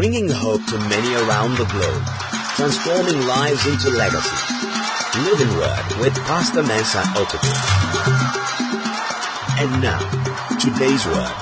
bringing hope to many around the globe, transforming lives into legacy. Living Word with Pastor Mensa Otabil. And now, today's word.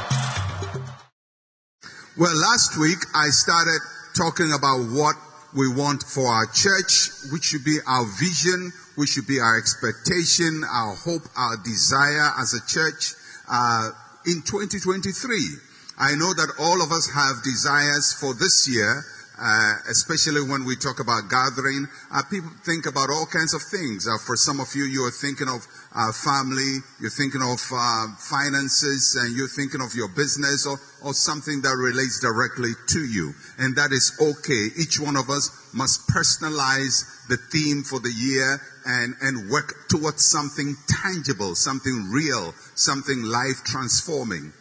Well, last week I started talking about what we want for our church, which should be our vision, which should be our expectation, our hope, our desire as a church uh, in 2023. I know that all of us have desires for this year, uh, especially when we talk about gathering. Uh, people think about all kinds of things. Uh, for some of you, you are thinking of uh, family, you're thinking of uh, finances, and you're thinking of your business or, or something that relates directly to you. And that is okay. Each one of us must personalize the theme for the year and, and work towards something tangible, something real, something life transforming.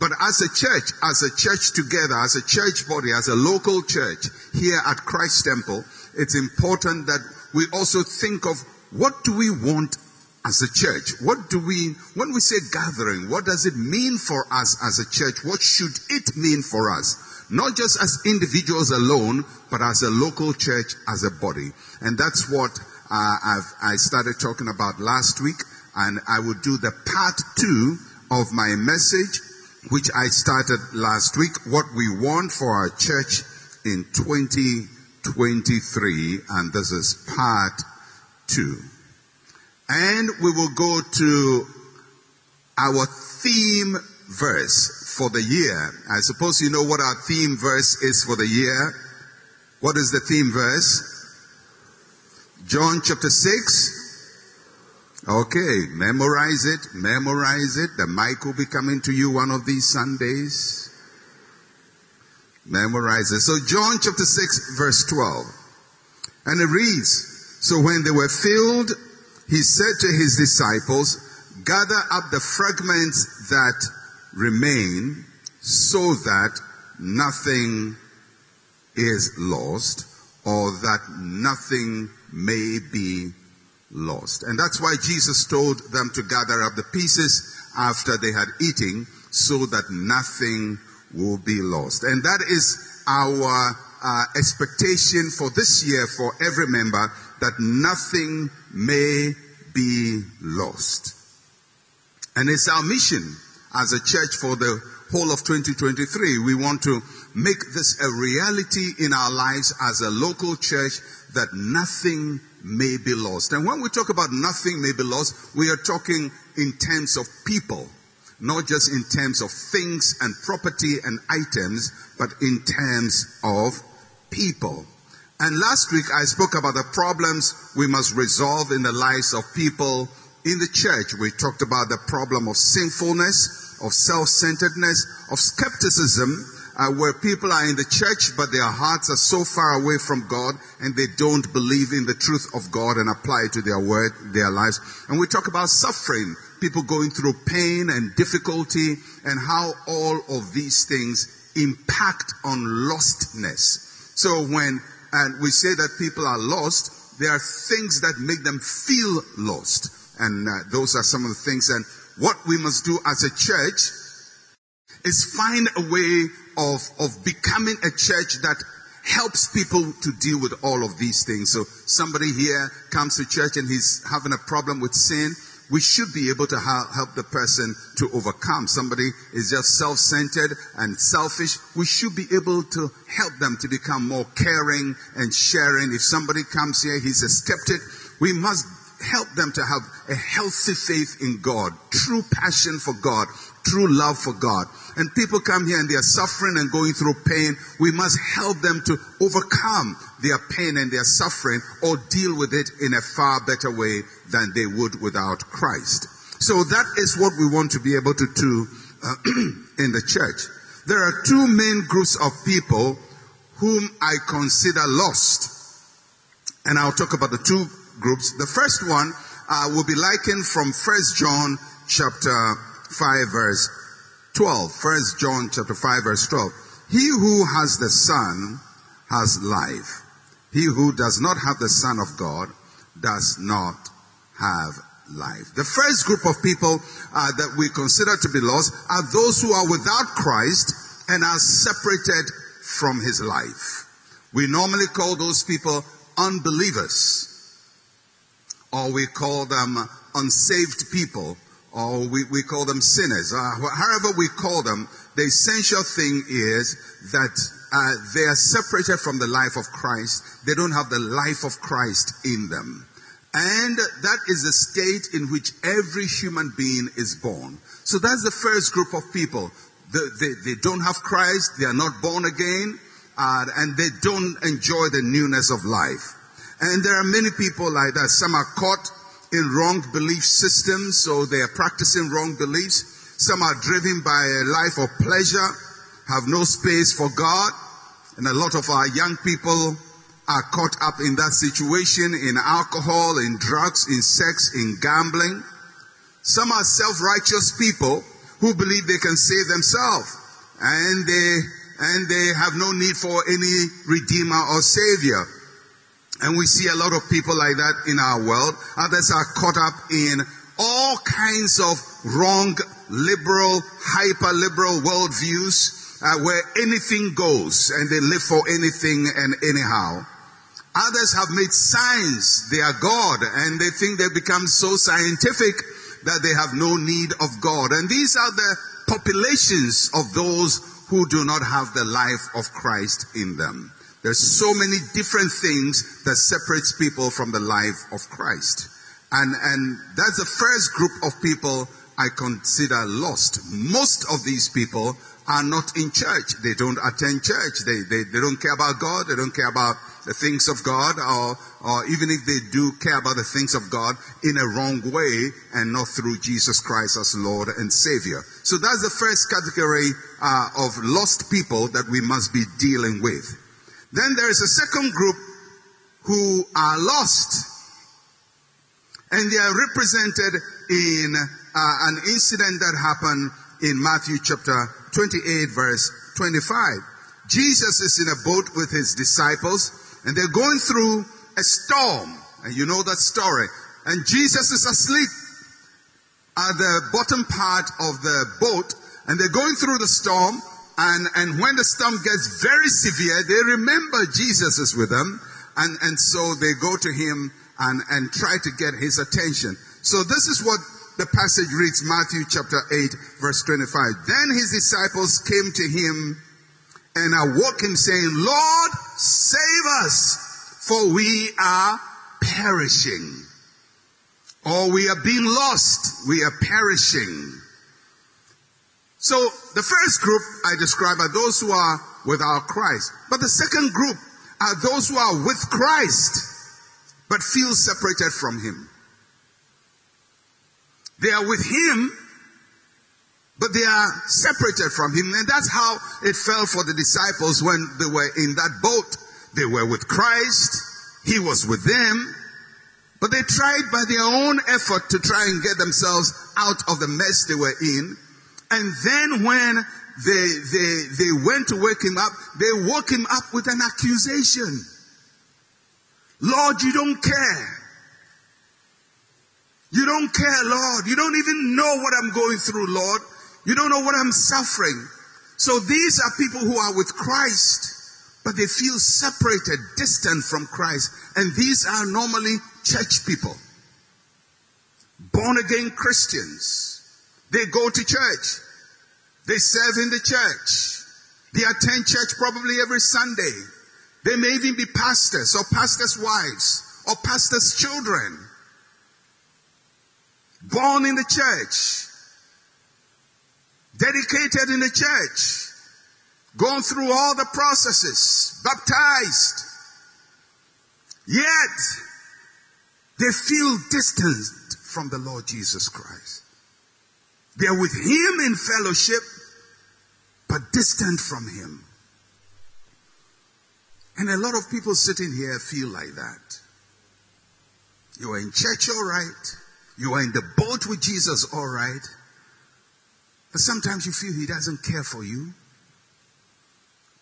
But as a church, as a church together, as a church body, as a local church here at Christ Temple, it's important that we also think of what do we want as a church? What do we, when we say gathering, what does it mean for us as a church? What should it mean for us? Not just as individuals alone, but as a local church, as a body. And that's what uh, I started talking about last week. And I will do the part two of my message which I started last week, what we want for our church in 2023, and this is part two. And we will go to our theme verse for the year. I suppose you know what our theme verse is for the year. What is the theme verse? John chapter 6, Okay, memorize it, memorize it. The mic will be coming to you one of these Sundays. Memorize it. So John chapter 6 verse 12. And it reads, So when they were filled, he said to his disciples, gather up the fragments that remain so that nothing is lost or that nothing may be lost. And that's why Jesus told them to gather up the pieces after they had eaten so that nothing will be lost. And that is our uh, expectation for this year for every member that nothing may be lost. And it's our mission as a church for the whole of 2023. We want to make this a reality in our lives as a local church that nothing may be lost. And when we talk about nothing may be lost, we are talking in terms of people, not just in terms of things and property and items, but in terms of people. And last week I spoke about the problems we must resolve in the lives of people in the church. We talked about the problem of sinfulness, of self-centeredness, of skepticism, uh, where people are in the church, but their hearts are so far away from God and they don't believe in the truth of God and apply it to their word, their lives. And we talk about suffering, people going through pain and difficulty and how all of these things impact on lostness. So when, and we say that people are lost, there are things that make them feel lost. And uh, those are some of the things. And what we must do as a church is find a way of, of becoming a church that helps people to deal with all of these things. So somebody here comes to church and he's having a problem with sin. We should be able to help the person to overcome. Somebody is just self-centered and selfish. We should be able to help them to become more caring and sharing. If somebody comes here, he's a skeptic, we must help them to have a healthy faith in God, true passion for God, true love for God. And people come here and they are suffering and going through pain. We must help them to overcome their pain and their suffering or deal with it in a far better way than they would without Christ. So that is what we want to be able to do uh, in the church. There are two main groups of people whom I consider lost. And I'll talk about the two groups. The first one uh, will be likened from First John chapter 5 verse 12. First John chapter 5 verse 12. He who has the Son has life. He who does not have the Son of God does not have life. The first group of people uh, that we consider to be lost are those who are without Christ and are separated from his life. We normally call those people unbelievers, or we call them unsaved people, or we, we call them sinners. Uh, however we call them, the essential thing is that uh, they are separated from the life of Christ. They don't have the life of Christ in them. And that is the state in which every human being is born. So that's the first group of people. They, they, they don't have Christ, they are not born again, uh, and they don't enjoy the newness of life. And there are many people like that. Some are caught in wrong belief systems, so they are practicing wrong beliefs. Some are driven by a life of pleasure, have no space for God, and a lot of our young people are caught up in that situation in alcohol, in drugs, in sex, in gambling. Some are self-righteous people who believe they can save themselves and they, and they have no need for any redeemer or savior. And we see a lot of people like that in our world. Others are caught up in all kinds of wrong, liberal, hyper-liberal worldviews uh, where anything goes and they live for anything and anyhow. Others have made science their God and they think they've become so scientific that they have no need of God. And these are the populations of those who do not have the life of Christ in them. There's so many different things that separates people from the life of Christ. And, and that's the first group of people I consider lost. Most of these people are not in church. They don't attend church. They, they, they don't care about God. They don't care about the things of God or, or even if they do care about the things of God in a wrong way and not through Jesus Christ as Lord and Savior. So that's the first category uh, of lost people that we must be dealing with. Then there is a second group who are lost and they are represented in uh, an incident that happened in Matthew chapter 28 verse 25. Jesus is in a boat with his disciples and they're going through a storm. And you know that story. And Jesus is asleep at the bottom part of the boat and they're going through the storm. And, and when the storm gets very severe, they remember Jesus is with them. And, and so they go to him and, and try to get his attention. So this is what the passage reads Matthew chapter 8 verse 25. Then his disciples came to him and awoke him saying, Lord, save us for we are perishing. Or we are being lost. We are perishing. So the first group I describe are those who are without Christ. But the second group are those who are with Christ, but feel separated from Him. They are with Him, but they are separated from Him. And that's how it fell for the disciples when they were in that boat. They were with Christ. He was with them. But they tried by their own effort to try and get themselves out of the mess they were in. And then when they, they, they went to wake him up, they woke him up with an accusation. Lord, you don't care. You don't care, Lord. You don't even know what I'm going through, Lord. You don't know what I'm suffering. So these are people who are with Christ, but they feel separated, distant from Christ. And these are normally church people. Born again Christians. They go to church. They serve in the church. They attend church probably every Sunday. They may even be pastors or pastors' wives or pastors' children born in the church, dedicated in the church, gone through all the processes, baptized. Yet, they feel distant from the Lord Jesus Christ. They are with Him in fellowship, but distant from Him. And a lot of people sitting here feel like that. You are in church all right. You are in the boat with Jesus, all right. But sometimes you feel he doesn't care for you.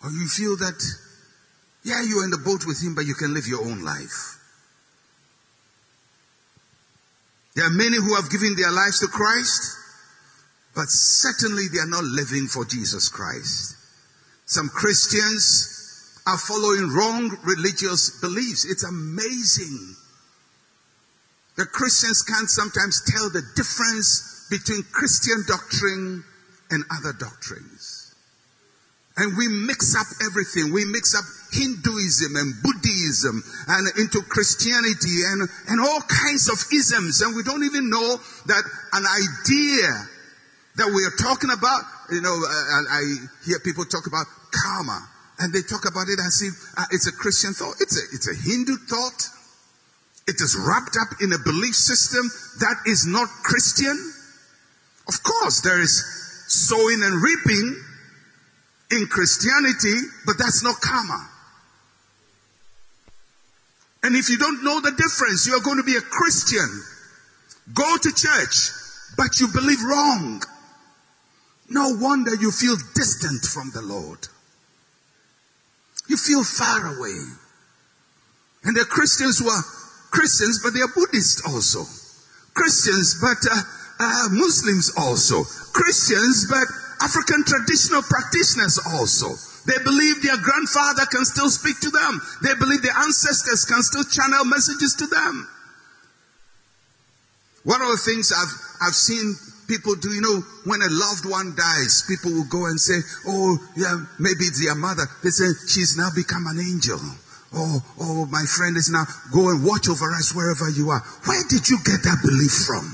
Or you feel that, yeah, you're in the boat with him, but you can live your own life. There are many who have given their lives to Christ, but certainly they are not living for Jesus Christ. Some Christians are following wrong religious beliefs. It's amazing. The Christians can't sometimes tell the difference between Christian doctrine and other doctrines. And we mix up everything. We mix up Hinduism and Buddhism and into Christianity and, and all kinds of isms. And we don't even know that an idea that we are talking about, you know, I, I hear people talk about karma and they talk about it as if uh, it's a Christian thought. It's a, it's a Hindu thought. It is wrapped up in a belief system that is not Christian. Of course, there is sowing and reaping in Christianity, but that's not karma. And if you don't know the difference, you are going to be a Christian. Go to church, but you believe wrong. No wonder you feel distant from the Lord. You feel far away. And the Christians who are Christians, but they are Buddhists also. Christians, but uh, uh, Muslims also. Christians, but African traditional practitioners also. They believe their grandfather can still speak to them. They believe their ancestors can still channel messages to them. One of the things I've, I've seen people do, you know, when a loved one dies, people will go and say, oh, yeah, maybe it's their mother. They say, she's now become an angel. Oh, oh, my friend is now, go and watch over us wherever you are. Where did you get that belief from?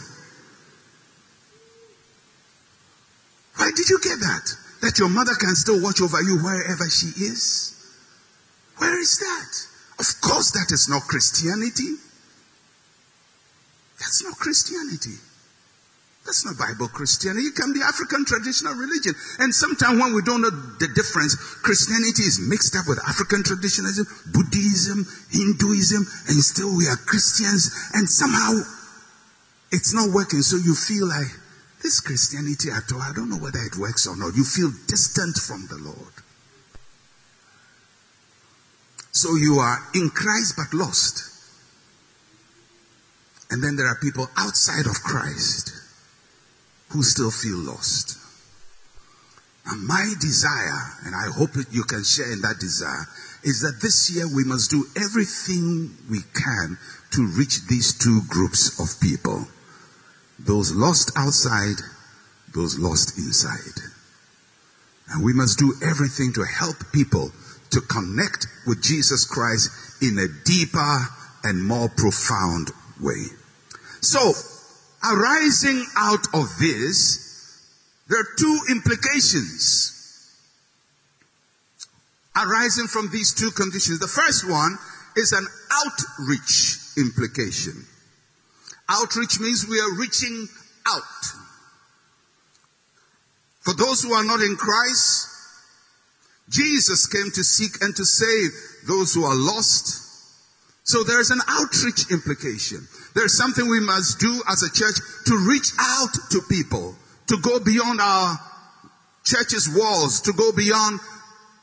Where did you get that? That your mother can still watch over you wherever she is? Where is that? Of course, that is not Christianity. That's not Christianity. That's not Bible Christianity. It can be African traditional religion. And sometimes when we don't know the difference, Christianity is mixed up with African traditionalism, Buddhism, Hinduism, and still we are Christians. And somehow it's not working. So you feel like, this Christianity at all, I don't know whether it works or not. You feel distant from the Lord. So you are in Christ but lost. And then there are people outside of Christ who still feel lost. And my desire, and I hope you can share in that desire, is that this year we must do everything we can to reach these two groups of people. Those lost outside, those lost inside. And we must do everything to help people to connect with Jesus Christ in a deeper and more profound way. So, arising out of this, there are two implications arising from these two conditions. The first one is an outreach implication. Outreach means we are reaching out. For those who are not in Christ, Jesus came to seek and to save those who are lost. So there's an outreach implication. There's something we must do as a church to reach out to people, to go beyond our church's walls, to go beyond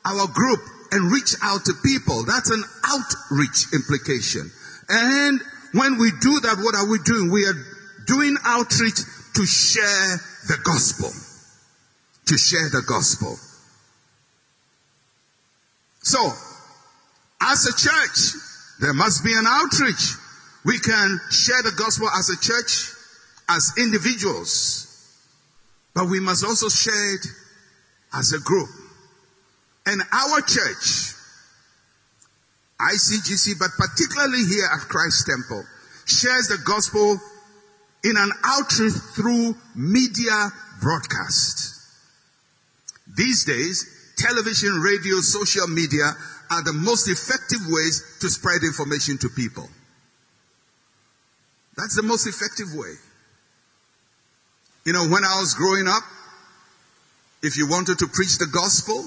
our group and reach out to people. That's an outreach implication. And when we do that, what are we doing? We are doing outreach to share the gospel. To share the gospel. So, as a church, there must be an outreach. We can share the gospel as a church, as individuals, but we must also share it as a group. And our church ICGC, but particularly here at Christ Temple, shares the gospel in an outreach through media broadcast. These days, television, radio, social media are the most effective ways to spread information to people. That's the most effective way. You know, when I was growing up, if you wanted to preach the gospel,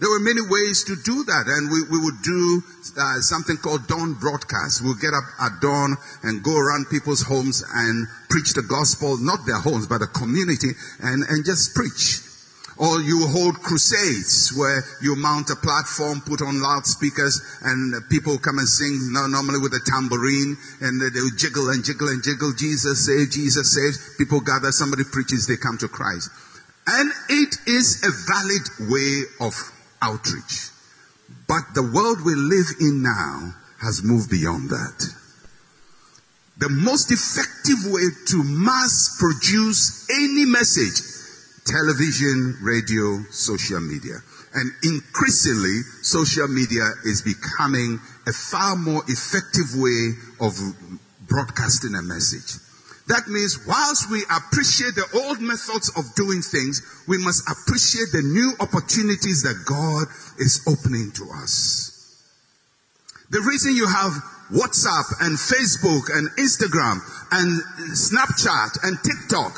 there were many ways to do that, and we, we would do uh, something called dawn broadcast. We'll get up at dawn and go around people's homes and preach the gospel, not their homes, but the community, and, and just preach. Or you hold crusades where you mount a platform, put on loudspeakers, and people come and sing, normally with a tambourine, and they jiggle and jiggle and jiggle. Jesus saves, Jesus saves. People gather, somebody preaches, they come to Christ. And it is a valid way of outreach. But the world we live in now has moved beyond that. The most effective way to mass produce any message, television, radio, social media. And increasingly, social media is becoming a far more effective way of broadcasting a message. That means whilst we appreciate the old methods of doing things, we must appreciate the new opportunities that God is opening to us. The reason you have WhatsApp and Facebook and Instagram and Snapchat and TikTok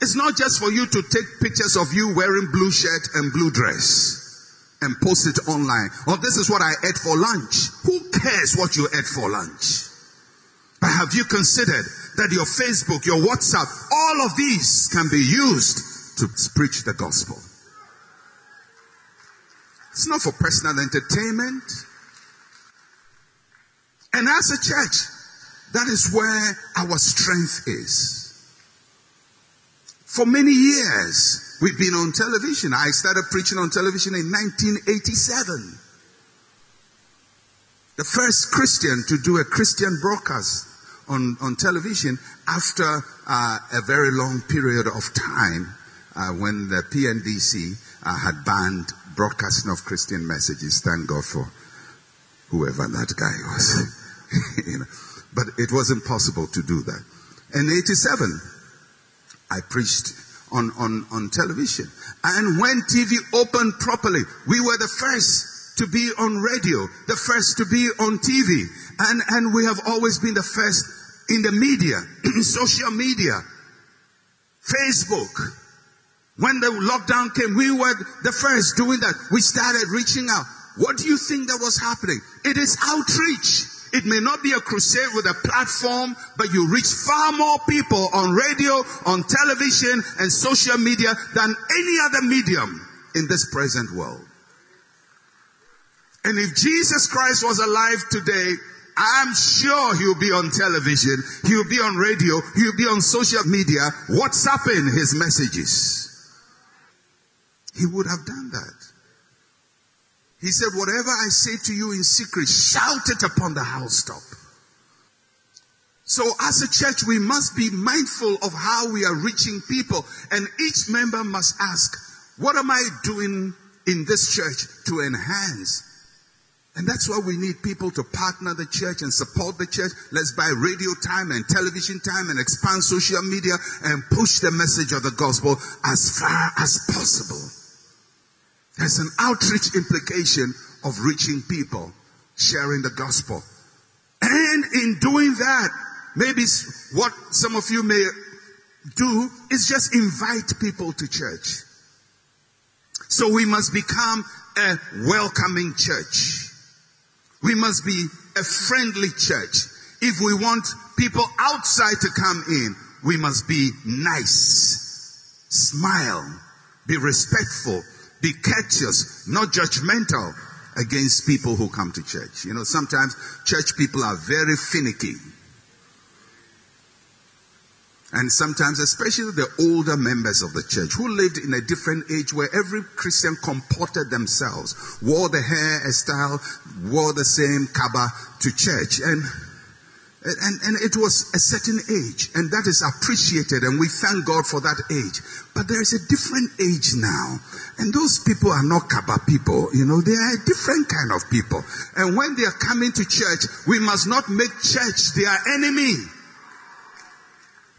is not just for you to take pictures of you wearing blue shirt and blue dress and post it online. Or this is what I ate for lunch. Who cares what you ate for lunch? But have you considered that your Facebook, your WhatsApp, all of these can be used to preach the gospel? It's not for personal entertainment. And as a church, that is where our strength is. For many years, we've been on television. I started preaching on television in 1987. The first Christian to do a Christian broadcast on, on television after uh, a very long period of time uh, when the PNDC uh, had banned broadcasting of Christian messages. Thank God for whoever that guy was. you know, but it wasn't possible to do that. In 87, I preached on, on, on television. And when TV opened properly, we were the first to be on radio, the first to be on TV. And, and we have always been the first in the media, in social media, Facebook. When the lockdown came, we were the first doing that. We started reaching out. What do you think that was happening? It is outreach. It may not be a crusade with a platform, but you reach far more people on radio, on television, and social media than any other medium in this present world. And if Jesus Christ was alive today, I'm sure he'll be on television, he'll be on radio, he'll be on social media, WhatsApping his messages. He would have done that. He said, whatever I say to you in secret, shout it upon the housetop. So as a church, we must be mindful of how we are reaching people and each member must ask, what am I doing in this church to enhance? And that's why we need people to partner the church and support the church. Let's buy radio time and television time and expand social media and push the message of the gospel as far as possible. There's an outreach implication of reaching people, sharing the gospel. And in doing that, maybe what some of you may do is just invite people to church. So we must become a welcoming church. We must be a friendly church. If we want people outside to come in, we must be nice, smile, be respectful, be courteous, not judgmental against people who come to church. You know, sometimes church people are very finicky. And sometimes, especially the older members of the church who lived in a different age where every Christian comported themselves, wore the hair a style, wore the same kaba to church. And and, and it was a certain age, and that is appreciated, and we thank God for that age. But there is a different age now, and those people are not Kaba people, you know, they are a different kind of people. And when they are coming to church, we must not make church their enemy.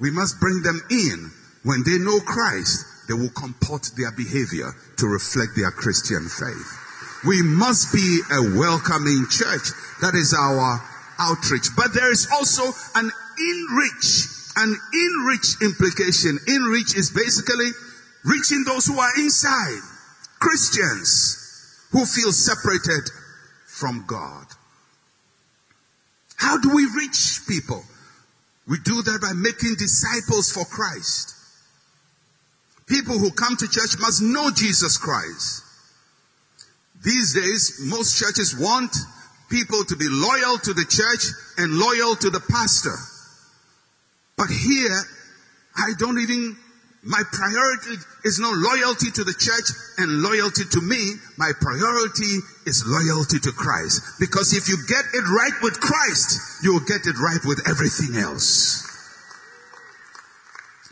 We must bring them in. When they know Christ, they will comport their behavior to reflect their Christian faith. We must be a welcoming church. That is our outreach. But there is also an in-reach, an in-reach implication. In-reach is basically reaching those who are inside. Christians who feel separated from God. How do we reach people? We do that by making disciples for Christ. People who come to church must know Jesus Christ. These days, most churches want people to be loyal to the church and loyal to the pastor. But here, I don't even My priority is not loyalty to the church and loyalty to me. My priority is loyalty to Christ. Because if you get it right with Christ, you will get it right with everything else.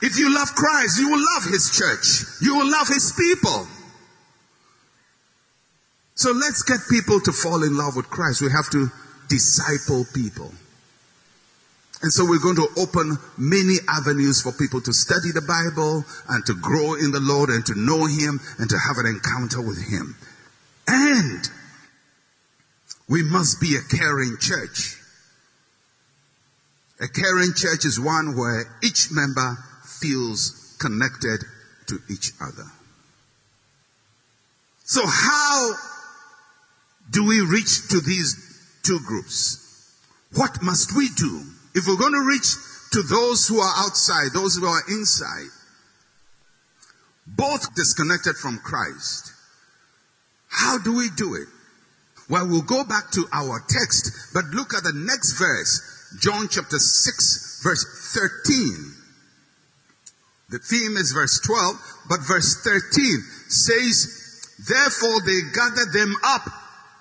If you love Christ, you will love His church. You will love His people. So let's get people to fall in love with Christ. We have to disciple people. And so we're going to open many avenues for people to study the Bible and to grow in the Lord and to know Him and to have an encounter with Him. And we must be a caring church. A caring church is one where each member feels connected to each other. So how do we reach to these two groups? What must we do? If we're going to reach to those who are outside, those who are inside, both disconnected from Christ, how do we do it? Well, we'll go back to our text, but look at the next verse, John chapter 6, verse 13. The theme is verse 12, but verse 13 says, Therefore they gathered them up.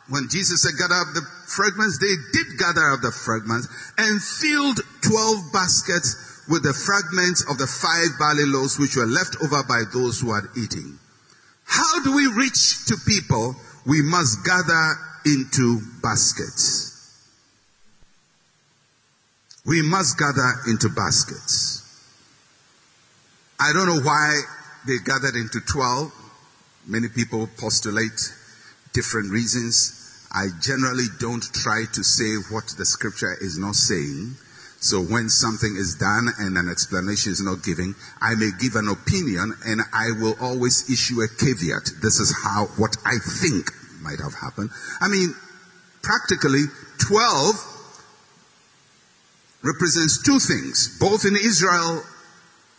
When Jesus said gather up the fragments, they did gather up the fragments and filled 12 baskets with the fragments of the five barley loaves which were left over by those who had eaten. How do we reach to people? We must gather into baskets. We must gather into baskets. I don't know why they gathered into 12. Many people postulate different reasons. I generally don't try to say what the scripture is not saying. So when something is done and an explanation is not given, I may give an opinion and I will always issue a caveat. This is how, what I think might have happened. I mean, practically 12 represents two things, both in Israel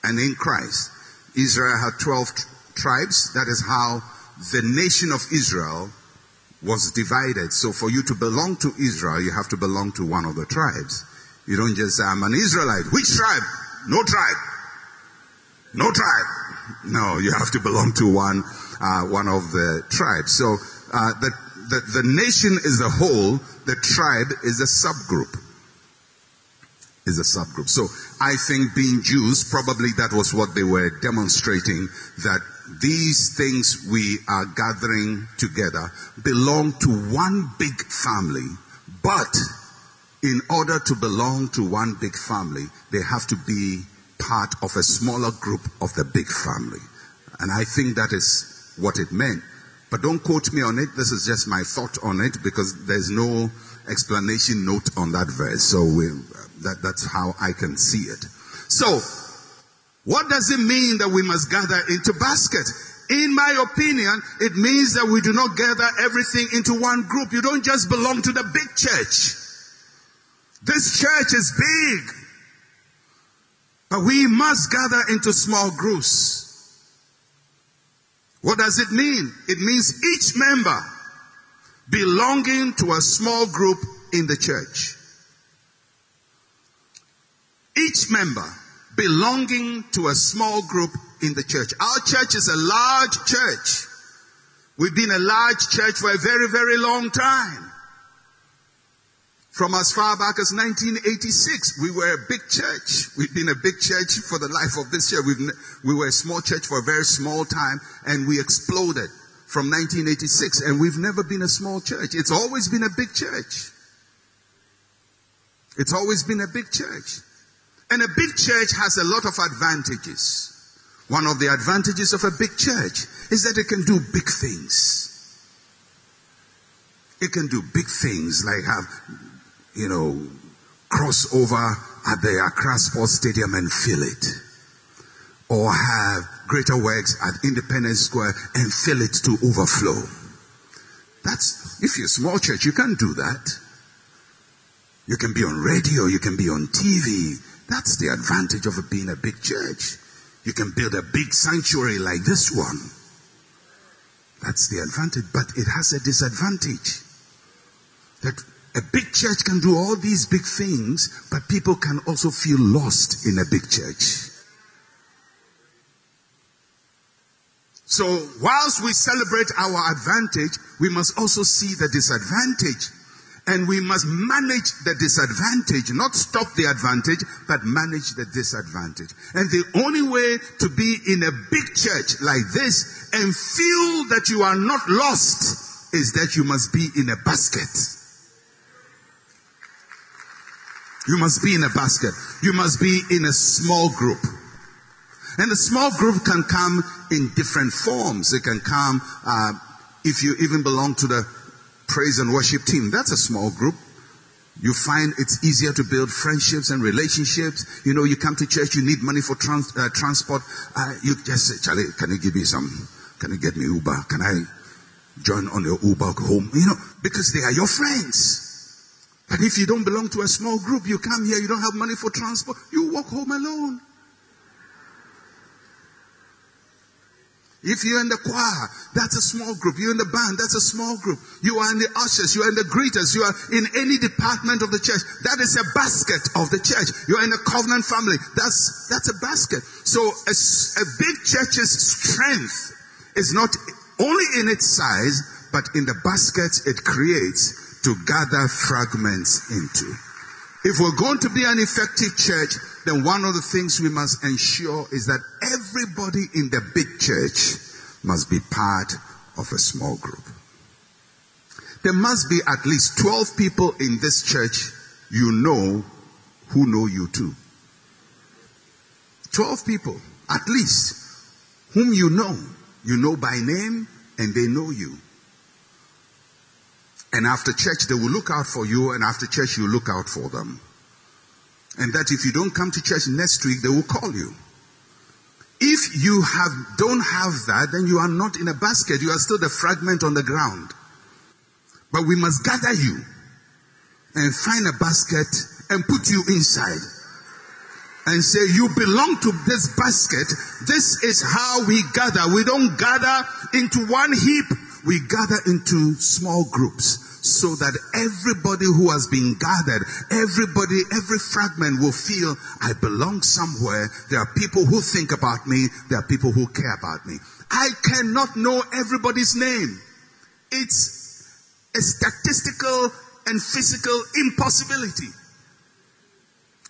and in Christ. Israel had 12 tribes. That is how the nation of Israel was divided. So for you to belong to Israel, you have to belong to one of the tribes. You don't just say, I'm an Israelite. Which tribe? No tribe. No tribe. No, you have to belong to one, uh, one of the tribes. So, uh, the, the, the nation is a whole, the tribe is a subgroup is a subgroup. So I think being Jews, probably that was what they were demonstrating that these things we are gathering together belong to one big family, but in order to belong to one big family, they have to be part of a smaller group of the big family. And I think that is what it meant. But don't quote me on it. This is just my thought on it because there's no explanation note on that verse. So we, that, that's how I can see it. So, what does it mean that we must gather into baskets? In my opinion, it means that we do not gather everything into one group. You don't just belong to the big church. This church is big. But we must gather into small groups. What does it mean? It means each member belonging to a small group in the church. Each member belonging to a small group in the church. Our church is a large church. We've been a large church for a very, very long time. From as far back as 1986, we were a big church. We've been a big church for the life of this year. We've, we were a small church for a very small time and we exploded from 1986 and we've never been a small church. It's always been a big church. It's always been a big church. And a big church has a lot of advantages. One of the advantages of a big church is that it can do big things. It can do big things like have, you know, cross over at the Accra Sports Stadium and fill it. Or have greater works at Independence Square and fill it to overflow. That's, if you're a small church, you can't do that. You can be on radio, you can be on TV, that's the advantage of being a big church. You can build a big sanctuary like this one. That's the advantage, but it has a disadvantage. That a big church can do all these big things, but people can also feel lost in a big church. So whilst we celebrate our advantage, we must also see the disadvantage. And we must manage the disadvantage, not stop the advantage, but manage the disadvantage. And the only way to be in a big church like this and feel that you are not lost is that you must be in a basket. You must be in a basket. You must be in a small group. And the small group can come in different forms. It can come uh, if you even belong to the praise and worship team. That's a small group. You find it's easier to build friendships and relationships. You know, you come to church, you need money for trans, uh, transport. Uh, you just say, Charlie, can you give me some? Can you get me Uber? Can I join on your Uber home? You know, because they are your friends. But if you don't belong to a small group, you come here, you don't have money for transport, you walk home alone. If you're in the choir, that's a small group. You're in the band, that's a small group. You are in the ushers, you are in the greeters, you are in any department of the church. That is a basket of the church. You are in a covenant family. That's, that's a basket. So a, a big church's strength is not only in its size, but in the baskets it creates to gather fragments into. If we're going to be an effective church, then one of the things we must ensure is that everybody in the big church must be part of a small group. There must be at least 12 people in this church you know who know you too. 12 people, at least, whom you know. You know by name and they know you. And after church, they will look out for you, and after church, you look out for them. And that if you don't come to church next week, they will call you. If you have, don't have that, then you are not in a basket. You are still the fragment on the ground. But we must gather you and find a basket and put you inside and say, you belong to this basket. This is how we gather. We don't gather into one heap. We gather into small groups so that everybody who has been gathered, everybody, every fragment will feel I belong somewhere. There are people who think about me. There are people who care about me. I cannot know everybody's name. It's a statistical and physical impossibility.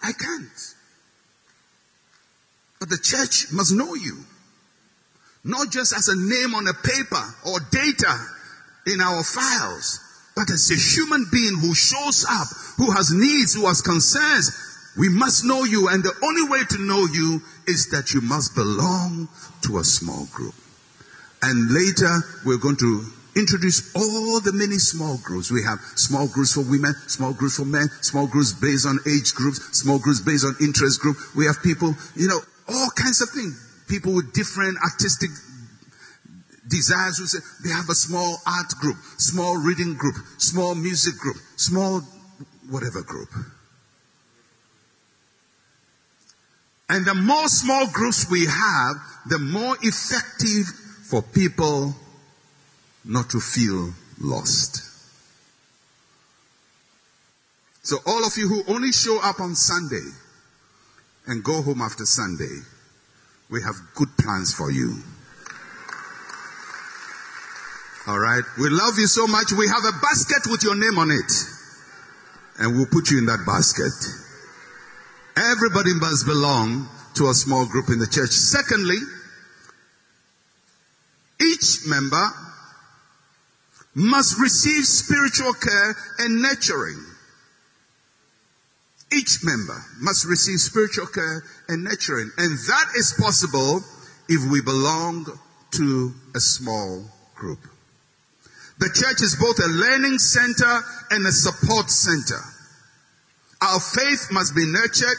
I can't. But the church must know you. Not just as a name on a paper or data in our files, but as a human being who shows up, who has needs, who has concerns, we must know you. And the only way to know you is that you must belong to a small group. And later, we're going to introduce all the many small groups. We have small groups for women, small groups for men, small groups based on age groups, small groups based on interest group. We have people, you know, all kinds of things. People with different artistic desires who say they have a small art group, small reading group, small music group, small whatever group. And the more small groups we have, the more effective for people not to feel lost. So all of you who only show up on Sunday and go home after Sunday, we have good plans for you. All right. We love you so much. We have a basket with your name on it. And we'll put you in that basket. Everybody must belong to a small group in the church. Secondly, each member must receive spiritual care and nurturing. Each member must receive spiritual care and nurturing. And that is possible if we belong to a small group. The church is both a learning center and a support center. Our faith must be nurtured.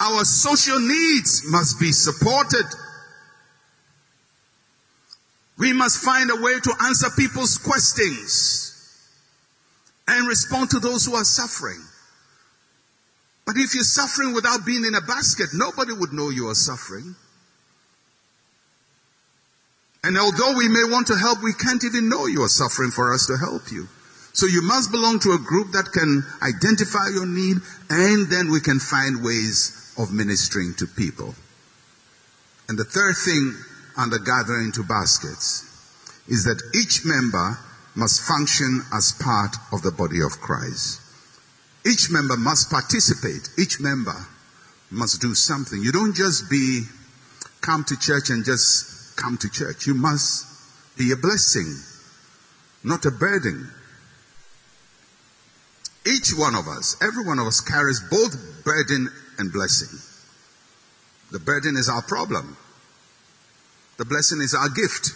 Our social needs must be supported. We must find a way to answer people's questions and respond to those who are suffering. But if you're suffering without being in a basket, nobody would know you are suffering. And although we may want to help, we can't even know you are suffering for us to help you. So you must belong to a group that can identify your need and then we can find ways of ministering to people. And the third thing the gathering into baskets is that each member must function as part of the body of Christ. Each member must participate. Each member must do something. You don't just be, come to church and just come to church. You must be a blessing, not a burden. Each one of us, every one of us carries both burden and blessing. The burden is our problem. The blessing is our gift.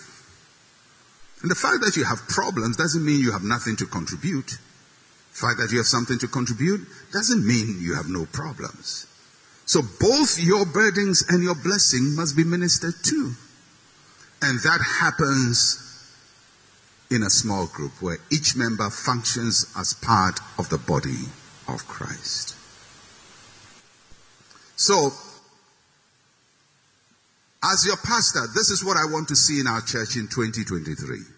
And the fact that you have problems doesn't mean you have nothing to contribute. The fact that you have something to contribute doesn't mean you have no problems. So both your burdens and your blessing must be ministered to. And that happens in a small group where each member functions as part of the body of Christ. So, as your pastor, this is what I want to see in our church in 2023.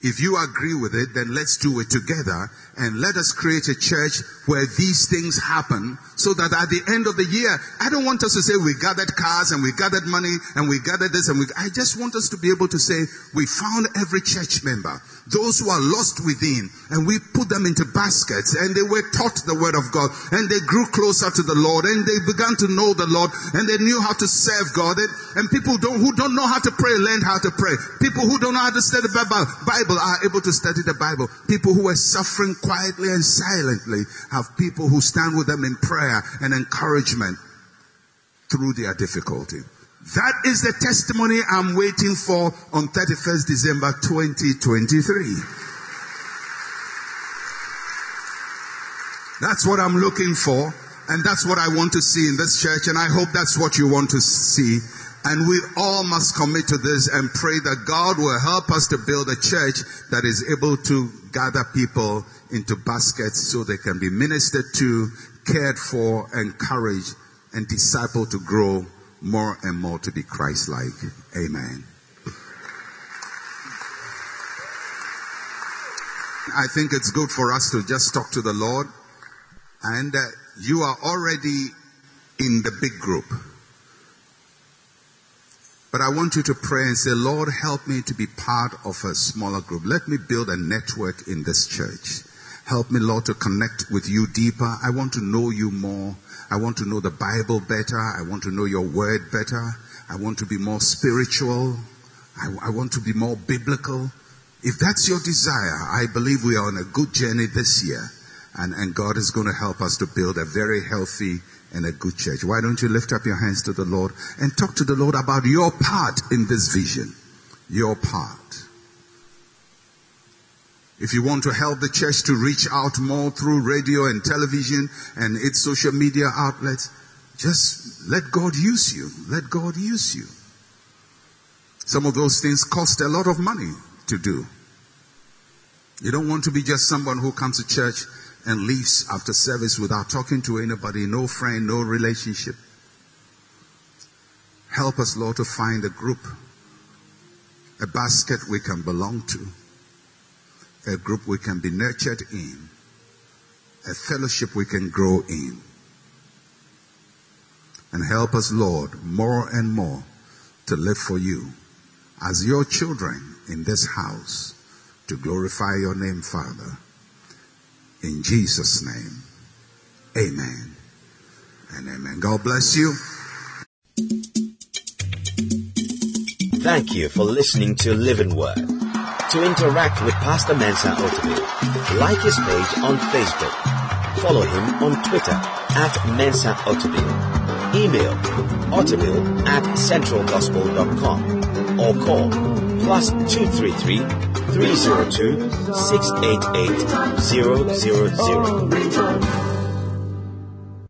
If you agree with it, then let's do it together and let us create a church where these things happen so that at the end of the year, I don't want us to say we gathered cars and we gathered money and we gathered this and we, I just want us to be able to say we found every church member, those who are lost within and we put them into baskets and they were taught the word of God and they grew closer to the Lord and they began to know the Lord and they knew how to serve God and, and people don't, who don't know how to pray learned how to pray. People who don't know how to study the Bible are able to study the Bible. People who are suffering quietly and silently have people who stand with them in prayer and encouragement through their difficulty. That is the testimony I'm waiting for on 31st December 2023. That's what I'm looking for. And that's what I want to see in this church. And I hope that's what you want to see and we all must commit to this and pray that God will help us to build a church that is able to gather people into baskets so they can be ministered to, cared for, encouraged, and discipled to grow more and more to be Christ-like. Amen. I think it's good for us to just talk to the Lord. And uh, you are already in the big group. But I want you to pray and say, Lord, help me to be part of a smaller group. Let me build a network in this church. Help me, Lord, to connect with you deeper. I want to know you more. I want to know the Bible better. I want to know your word better. I want to be more spiritual. I, I want to be more biblical. If that's your desire, I believe we are on a good journey this year. And, and God is going to help us to build a very healthy and a good church. Why don't you lift up your hands to the Lord and talk to the Lord about your part in this vision? Your part. If you want to help the church to reach out more through radio and television and its social media outlets, just let God use you. Let God use you. Some of those things cost a lot of money to do. You don't want to be just someone who comes to church and leaves after service without talking to anybody, no friend, no relationship. Help us, Lord, to find a group, a basket we can belong to, a group we can be nurtured in, a fellowship we can grow in. And help us, Lord, more and more to live for you as your children in this house to glorify your name, Father. In Jesus' name, amen and amen. God bless you. Thank you for listening to Living Word. To interact with Pastor Mensa Otabil, like his page on Facebook. Follow him on Twitter at Mensa Otabil. Email otabil at centralgospel.com or call plus 233 302 688 000.